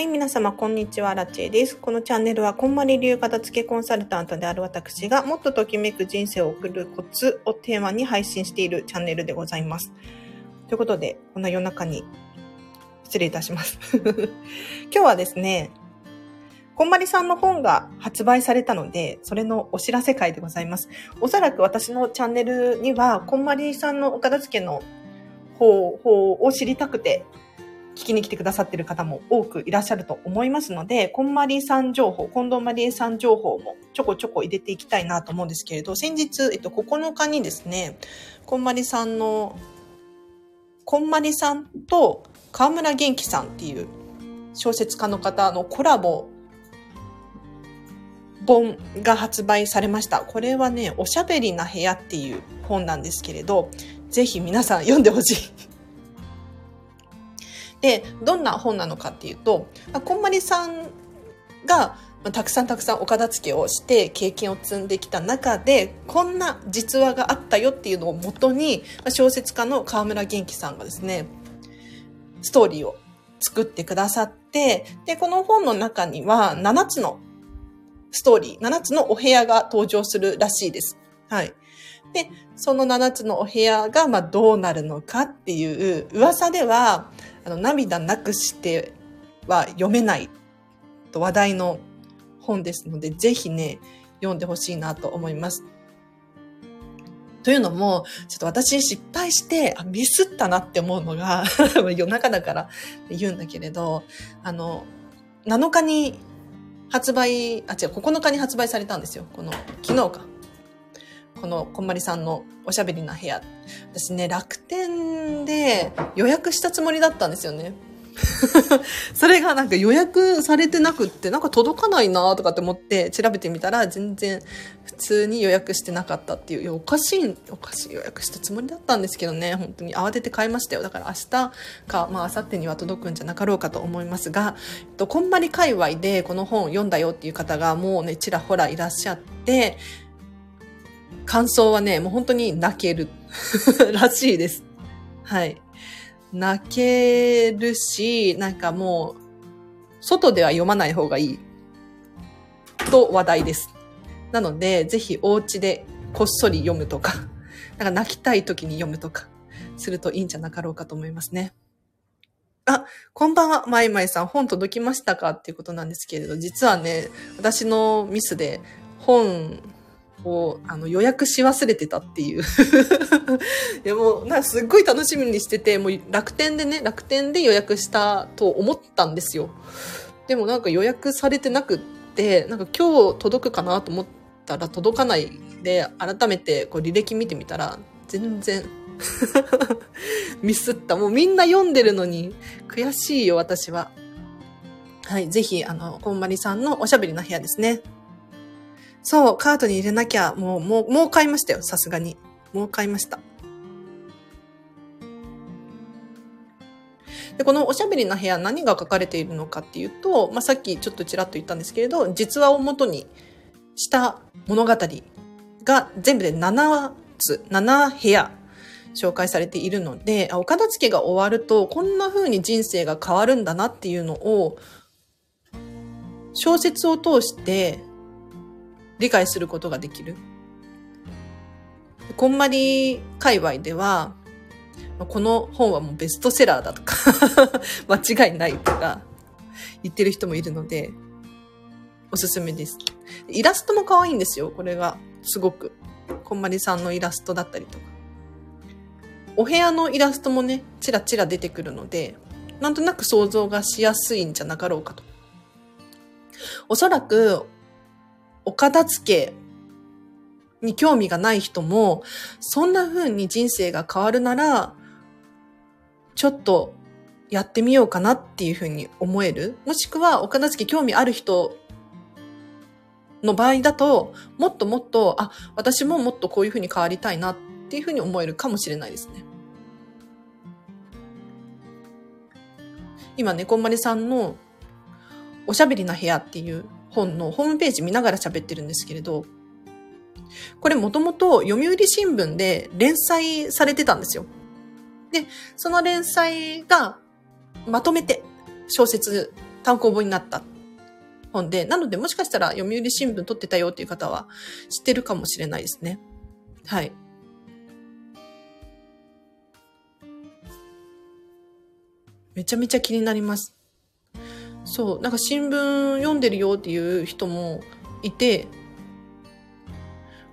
はい、皆様、こんにちは、ラチェです。このチャンネルは、こんまり流片付けコンサルタントである私が、もっとときめく人生を送るコツをテーマに配信しているチャンネルでございます。ということで、こんな夜中に、失礼いたします。今日はですね、こんまりさんの本が発売されたので、それのお知らせ会でございます。おそらく私のチャンネルには、こんまりさんのお片付けの方法を知りたくて、聞きに来てくださってる方も多くいらっしゃると思いますので、こんまりさん情報、近藤まりえさん情報もちょこちょこ入れていきたいなと思うんですけれど、先日、えっと、9日にですね、こんまりさんの、こんまりさんと河村元気さんっていう小説家の方のコラボ本が発売されました。これはね、おしゃべりな部屋っていう本なんですけれど、ぜひ皆さん読んでほしい。で、どんな本なのかっていうと、こんまりさんがたくさんたくさんお片付けをして経験を積んできた中で、こんな実話があったよっていうのをもとに、小説家の河村元気さんがですね、ストーリーを作ってくださって、で、この本の中には7つのストーリー、7つのお部屋が登場するらしいです。はい。で、その7つのお部屋が、まあ、どうなるのかっていう噂では、あの、涙なくしては読めないと話題の本ですので、ぜひね、読んでほしいなと思います。というのも、ちょっと私失敗して、あ、ミスったなって思うのが 夜中だから言うんだけれど、あの、7日に発売、あ、違う、9日に発売されたんですよ。この、昨日か。このこんまりさんのおしゃべりな部屋。私ね、楽天で予約したつもりだったんですよね。それがなんか予約されてなくって、なんか届かないなとかって思って調べてみたら、全然普通に予約してなかったっていう、いや、おかしい、おかしい予約したつもりだったんですけどね、本当に慌てて買いましたよ。だから明日か、まあ明後日には届くんじゃなかろうかと思いますが、えっと、こんまり界隈でこの本を読んだよっていう方がもうね、ちらほらいらっしゃって、感想はね、もう本当に泣ける らしいです。はい。泣けるし、なんかもう、外では読まない方がいい。と話題です。なので、ぜひお家でこっそり読むとか、なんか泣きたい時に読むとか、するといいんじゃなかろうかと思いますね。あ、こんばんは、まいまいさん、本届きましたか？っていうことなんですけれど、実はね、私のミスで本をあの予約し忘れてたっていう。いやもうなんかすっごい楽しみにしててもう楽天でね楽天で予約したと思ったんですよ。でもなんか予約されてなくってなんか今日届くかなと思ったら届かないで改めてこう履歴見てみたら全然 ミスった。もうみんな読んでるのに悔しいよ私は。はいぜひあのこんまりさんのおしゃべりな部屋ですね。そう、カートに入れなきゃ、もう、もう、もう買いましたよ、さすがに。もう買いました。で、このおしゃべりな部屋何が書かれているのかっていうと、まあ、さっきちょっとちらっと言ったんですけれど、実話をもとにした物語が全部で7つ、7部屋紹介されているので、お片付けが終わるとこんな風に人生が変わるんだなっていうのを小説を通して理解することができる。こんまり界隈では、この本はもうベストセラーだとか 間違いないとか言ってる人もいるので、おすすめです。イラストも可愛いんですよ、これが。すごく。こんまりさんのイラストだったりとか。お部屋のイラストもね、ちらちら出てくるので、なんとなく想像がしやすいんじゃなかろうかと。おそらく、お片付けに興味がない人も、そんな風に人生が変わるなら、ちょっとやってみようかなっていう風に思える。もしくはお片付け興味ある人の場合だと、もっともっと、あ、私ももっとこういう風に変わりたいなっていう風に思えるかもしれないですね。今ね、こんまりさんのおしゃべりな部屋っていう本のホームページ見ながら喋ってるんですけれど、これもともと読売新聞で連載されてたんですよ。で、その連載がまとめて小説単行本になった本で、なのでもしかしたら読売新聞撮ってたよっていう方は知ってるかもしれないですね。はい。めちゃめちゃ気になります。そう、なんか新聞読んでるよっていう人もいて、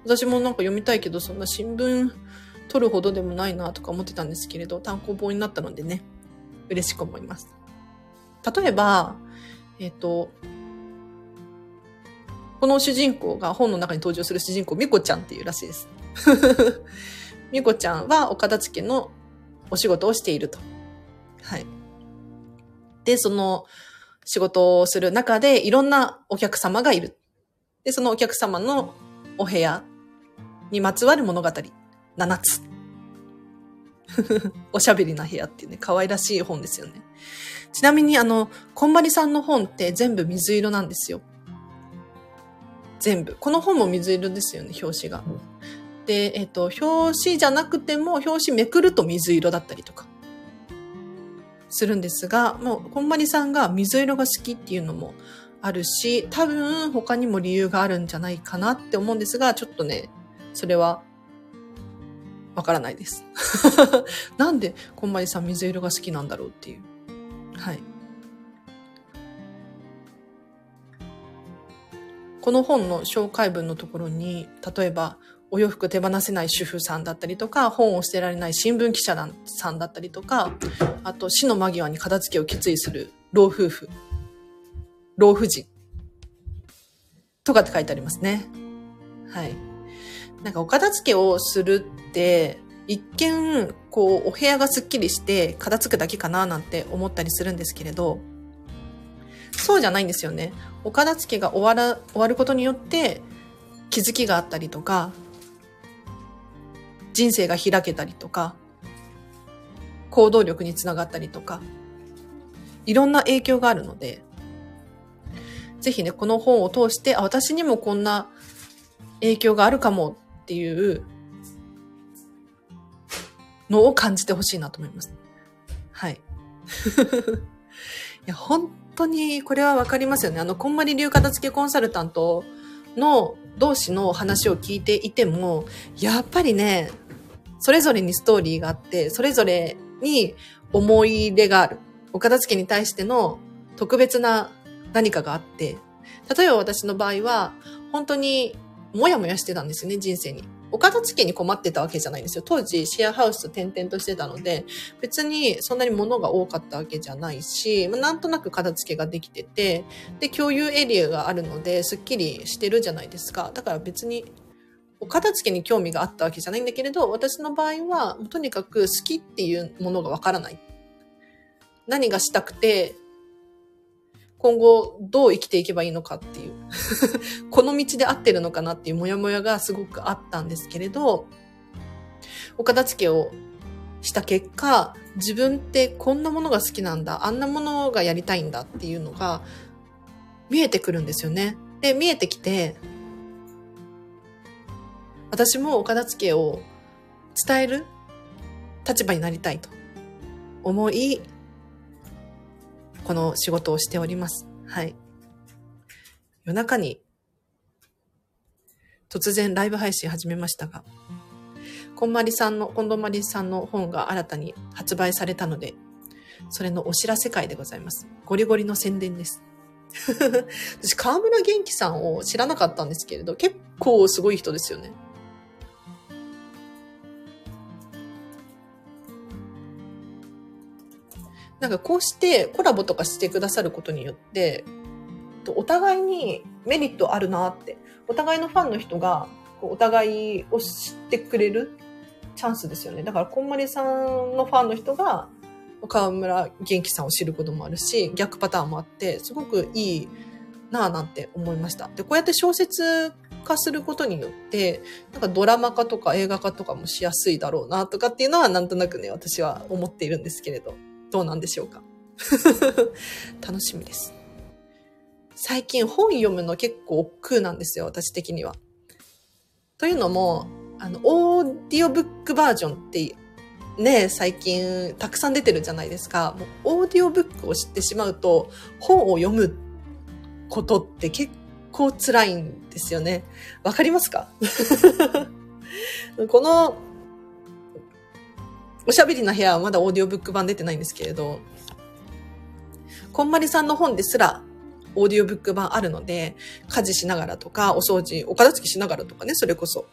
私もなんか読みたいけど、そんな新聞取るほどでもないなとか思ってたんですけれど、単行本になったのでね、嬉しく思います。例えば、えっ、ー、と、この主人公が本の中に登場する主人公、みこちゃんっていうらしいです。みこちゃんは岡田付けのお仕事をしていると。はい。で、その仕事をする中でいろんなお客様がいる。で、そのお客様のお部屋にまつわる物語7つ。おしゃべりな部屋っていうね、可愛らしい本ですよね。ちなみにあの、こんまりさんの本って全部水色なんですよ。全部。この本も水色ですよね、表紙が。で、えっ、ー、と、表紙じゃなくても、表紙めくると水色だったりとか、するんですが、もう、こんまりさんが水色が好きっていうのもあるし、多分他にも理由があるんじゃないかなって思うんですが、ちょっとね、それは、わからないです。なんで、こんまりさん水色が好きなんだろうっていう。はい。この本の紹介文のところに、例えば、お洋服手放せない主婦さんだったりとか、本を捨てられない新聞記者さんだったりとか、あと死の間際に片付けを決意する老夫婦、老婦人とかって書いてありますね。はい。なんかお片付けをするって、一見、こう、お部屋がスッキリして片付くだけかななんて思ったりするんですけれど、そうじゃないんですよね。お片付けが終わら、終わることによって気づきがあったりとか、人生が開けたりとか、行動力につながったりとか、いろんな影響があるので、ぜひね、この本を通して、あ、私にもこんな影響があるかもっていうのを感じてほしいなと思います。はい。いや、本当にこれはわかりますよね。あの、こんまり流片付けコンサルタントの同士の話を聞いていても、やっぱりね、それぞれにストーリーがあって、それぞれに思い入れがある。お片付けに対しての特別な何かがあって、例えば私の場合は、本当にもやもやしてたんですよね、人生に。お片付けに困ってたわけじゃないんですよ。当時シェアハウス転々としてたので、別にそんなに物が多かったわけじゃないし、まあ、なんとなく片付けができてて、で、共有エリアがあるので、すっきりしてるじゃないですか。だから別に、お片付けに興味があったわけじゃないんだけれど、私の場合は、とにかく好きっていうものがわからない。何がしたくて、今後どう生きていけばいいのかっていう この道で合ってるのかなっていうモヤモヤがすごくあったんですけれど、お片付けをした結果、自分ってこんなものが好きなんだ、あんなものがやりたいんだっていうのが見えてくるんですよね。で、見えてきて、私もお片付けを伝える立場になりたいと思い、この仕事をしております。はい。夜中に突然ライブ配信始めましたが、こんまりさんの、近藤まりさんの本が新たに発売されたので、それのお知らせ会でございます。ゴリゴリの宣伝です。私、河村元気さんを知らなかったんですけれど、結構すごい人ですよね。なんかこうしてコラボとかしてくださることによって、お互いにメリットあるなって、お互いのファンの人がお互いを知ってくれるチャンスですよね。だから、こんまりさんのファンの人が、河村元気さんを知ることもあるし、逆パターンもあって、すごくいいなぁなんて思いました。で、こうやって小説化することによって、なんかドラマ化とか映画化とかもしやすいだろうなとかっていうのはなんとなくね、私は思っているんですけれど。どうなんでしょうか？楽しみです。最近本読むの結構億劫なんですよ、私的には。というのも、あの、オーディオブックバージョンってね、最近たくさん出てるじゃないですか。もうオーディオブックを知ってしまうと、本を読むことって結構辛いんですよね。わかりますか？この、おしゃべりな部屋はまだオーディオブック版出てないんですけれど、こんまりさんの本ですら、オーディオブック版あるので、家事しながらとか、お掃除、お片付けしながらとかね、それこそ、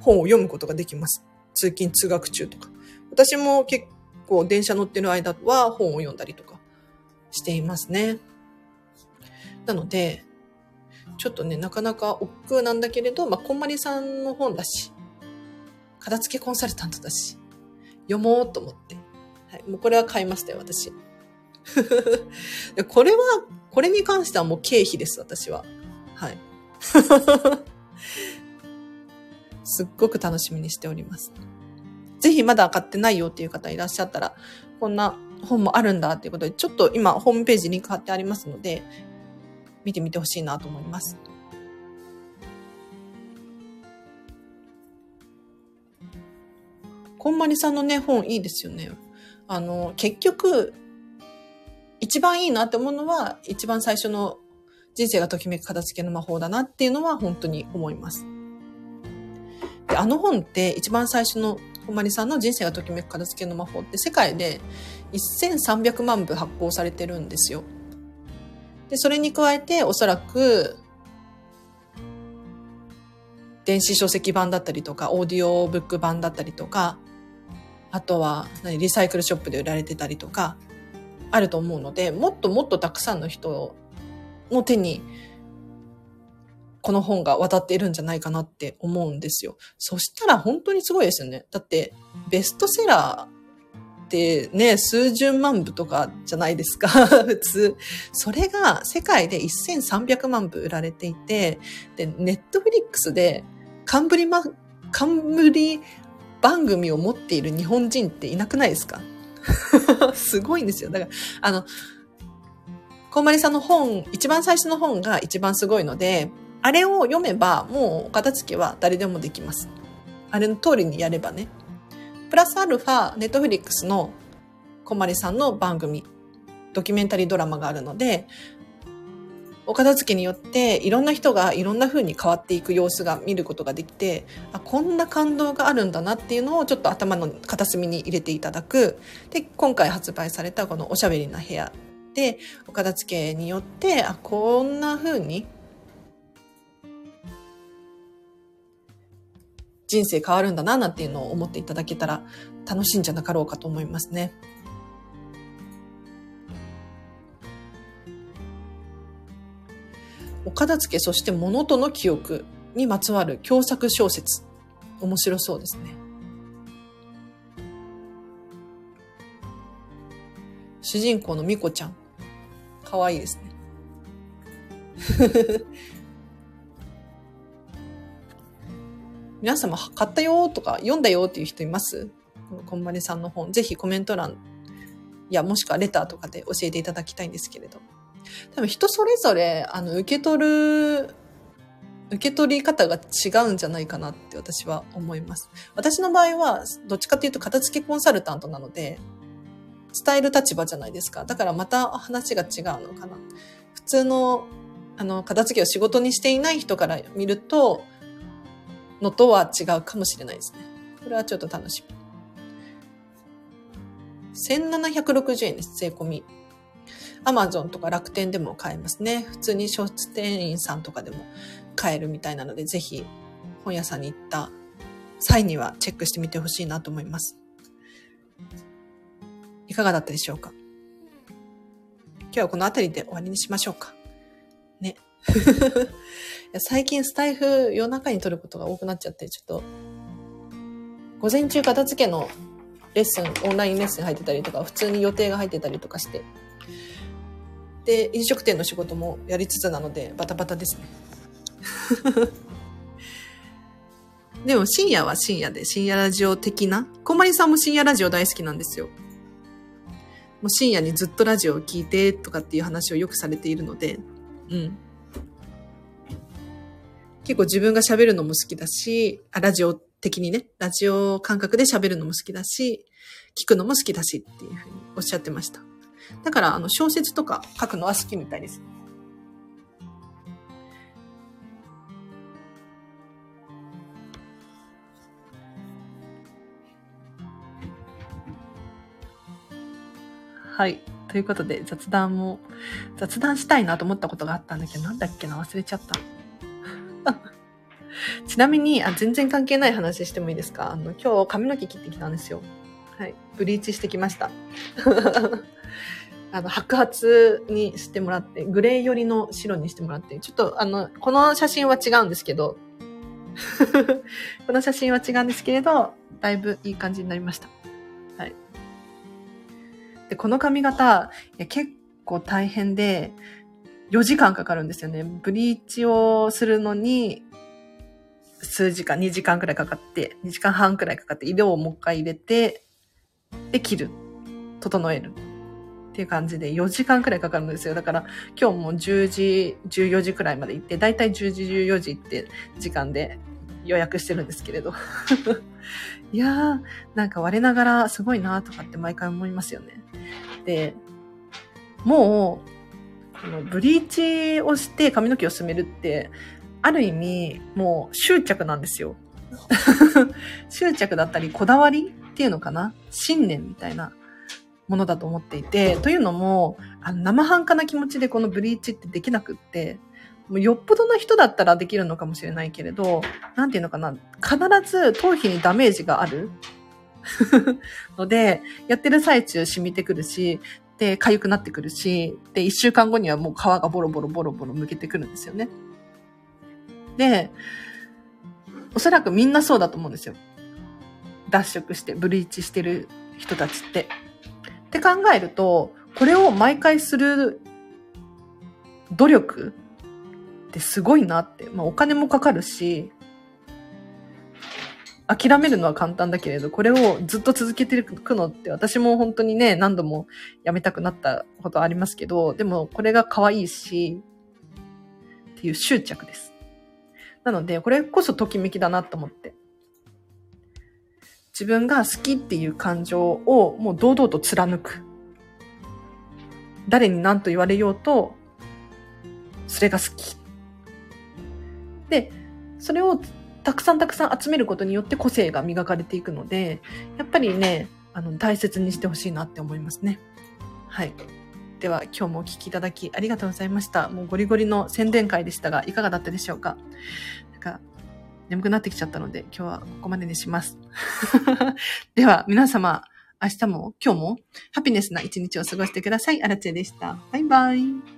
本を読むことができます。通勤通学中とか。私も結構電車乗ってる間は本を読んだりとかしていますね。なので、ちょっとね、なかなか億劫なんだけれど、まあ、こんまりさんの本だし、片付けコンサルタントだし、読もうと思って。はい。もうこれは買いましたよ、私。でこれは、これに関してはもう経費です、私は。はい。すっごく楽しみにしております。ぜひまだ買ってないよっていう方いらっしゃったら、こんな本もあるんだっていうことで、ちょっと今ホームページリンク貼ってありますので、見てみてほしいなと思います。こんまりさんのね、本いいですよね。あの、結局、一番いいなって思うのは、一番最初の人生がときめく片付けの魔法だなっていうのは本当に思います。で、あの本って一番最初のこまりさんの人生がときめく片付けの魔法って世界で1300万部発行されてるんですよ。で、それに加えておそらく電子書籍版だったりとか、オーディオブック版だったりとか、あとは何リサイクルショップで売られてたりとか、あると思うので、もっともっとたくさんの人の手にこの本が渡っているんじゃないかなって思うんですよ。そしたら本当にすごいですよね。だって、ベストセラーってね、数十万部とかじゃないですか、普通。それが世界で1300万部売られていて、で、ネットフリックスで冠ま、冠番組を持っている日本人っていなくないですか？すごいんですよ。だから、あの、こんまりさんの本、一番最初の本が一番すごいので、あれを読めば、もうお片付けは誰でもできます。あれの通りにやればね。プラスアルファ、ネットフリックスのこまりさんの番組、ドキュメンタリードラマがあるので、お片付けによっていろんな人がいろんな風に変わっていく様子が見ることができてあこんな感動があるんだなっていうのをちょっと頭の片隅に入れていただくで今回発売されたこの「おしゃべりな部屋」でお片付けによってあこんな風に人生変わるんだな、なんていうのを思っていただけたら楽しいんじゃなかろうかと思いますね。片付け、そして物との記憶にまつわる共作小説。面白そうですね。主人公のみこちゃん。かわいいですね。皆様買ったよとか読んだよっていう人います？このこんまりさんの本。ぜひコメント欄やもしくはレターとかで教えていただきたいんですけれど。多分人それぞれ、あの、受け取る、受け取り方が違うんじゃないかなって私は思います。私の場合は、どっちかっていうと片付けコンサルタントなので、伝える立場じゃないですか。だからまた話が違うのかな。普通の、あの、片付けを仕事にしていない人から見ると、のとは違うかもしれないですね。これはちょっと楽しみ。1760円です、税込み。アマゾンとか楽天でも買えますね。普通に書店員さんとかでも買えるみたいなので、ぜひ本屋さんに行った際にはチェックしてみてほしいなと思います。いかがだったでしょうか？今日はこの辺りで終わりにしましょうか。ね。最近スタイフ夜中に撮ることが多くなっちゃって、ちょっと、午前中片付けのレッスン、オンラインレッスン入ってたりとか、普通に予定が入ってたりとかして、で、飲食店の仕事もやりつつなので、バタバタですね。でも深夜は深夜で、深夜ラジオ的な、こまりさんも深夜ラジオ大好きなんですよ。もう深夜にずっとラジオを聞いてとかっていう話をよくされているので、うん。結構自分が喋るのも好きだし、あラジオっ的にね、ラジオ感覚で喋るのも好きだし、聞くのも好きだしっていうふうにおっしゃってました。だから、あの、小説とか書くのは好きみたいです。はい。ということで、雑談も、雑談したいなと思ったことがあったんだけど、なんだっけな？忘れちゃった。ちなみにあ、全然関係ない話してもいいですか？あの、今日髪の毛切ってきたんですよ。はい。ブリーチしてきました。あの、白髪にしてもらって、グレー寄りの白にしてもらって、ちょっとあの、この写真は違うんですけど、この写真は違うんですけれど、だいぶいい感じになりました。はい。で、この髪型、いや結構大変で、4時間かかるんですよね。ブリーチをするのに、数時間、2時間くらいかかって、2時間半くらいかかって、色をもう一回入れて、で、切る。整える。っていう感じで4時間くらいかかるんですよ。だから今日も10時、14時くらいまで行って、だいたい10時、14時って時間で予約してるんですけれど。いやー、なんか我ながらすごいなーとかって毎回思いますよね。で、もう、このブリーチをして髪の毛を染めるって、ある意味、もう執着なんですよ。執着だったり、こだわりっていうのかな？信念みたいなものだと思っていて、というのも、あの生半可な気持ちでこのブリーチってできなくって、もうよっぽどの人だったらできるのかもしれないけれど、なんていうのかな、必ず頭皮にダメージがある ので、やってる最中染みてくるし、で、痒くなってくるし、で、一週間後にはもう皮がボロボロボロボロ剥けてくるんですよね。で、おそらくみんなそうだと思うんですよ。脱色して、ブリーチしてる人たちって。って考えると、これを毎回する努力ってすごいなって。まあお金もかかるし、諦めるのは簡単だけれど、これをずっと続けていくのって私も本当にね、何度もやめたくなったことありますけど、でもこれが可愛いし、っていう執着です。なので、これこそときめきだなと思って。自分が好きっていう感情をもう堂々と貫く。誰に何と言われようと、それが好き。で、それをたくさんたくさん集めることによって個性が磨かれていくので、やっぱりね、あの、大切にしてほしいなって思いますね。はい。では、今日もお聴きいただきありがとうございました。もうゴリゴリの宣伝会でしたが、いかがだったでしょうか？なんか、眠くなってきちゃったので、今日はここまでにします。では、皆様、明日も、今日も、ハピネスな一日を過ごしてください。アラチェでした。バイバイ。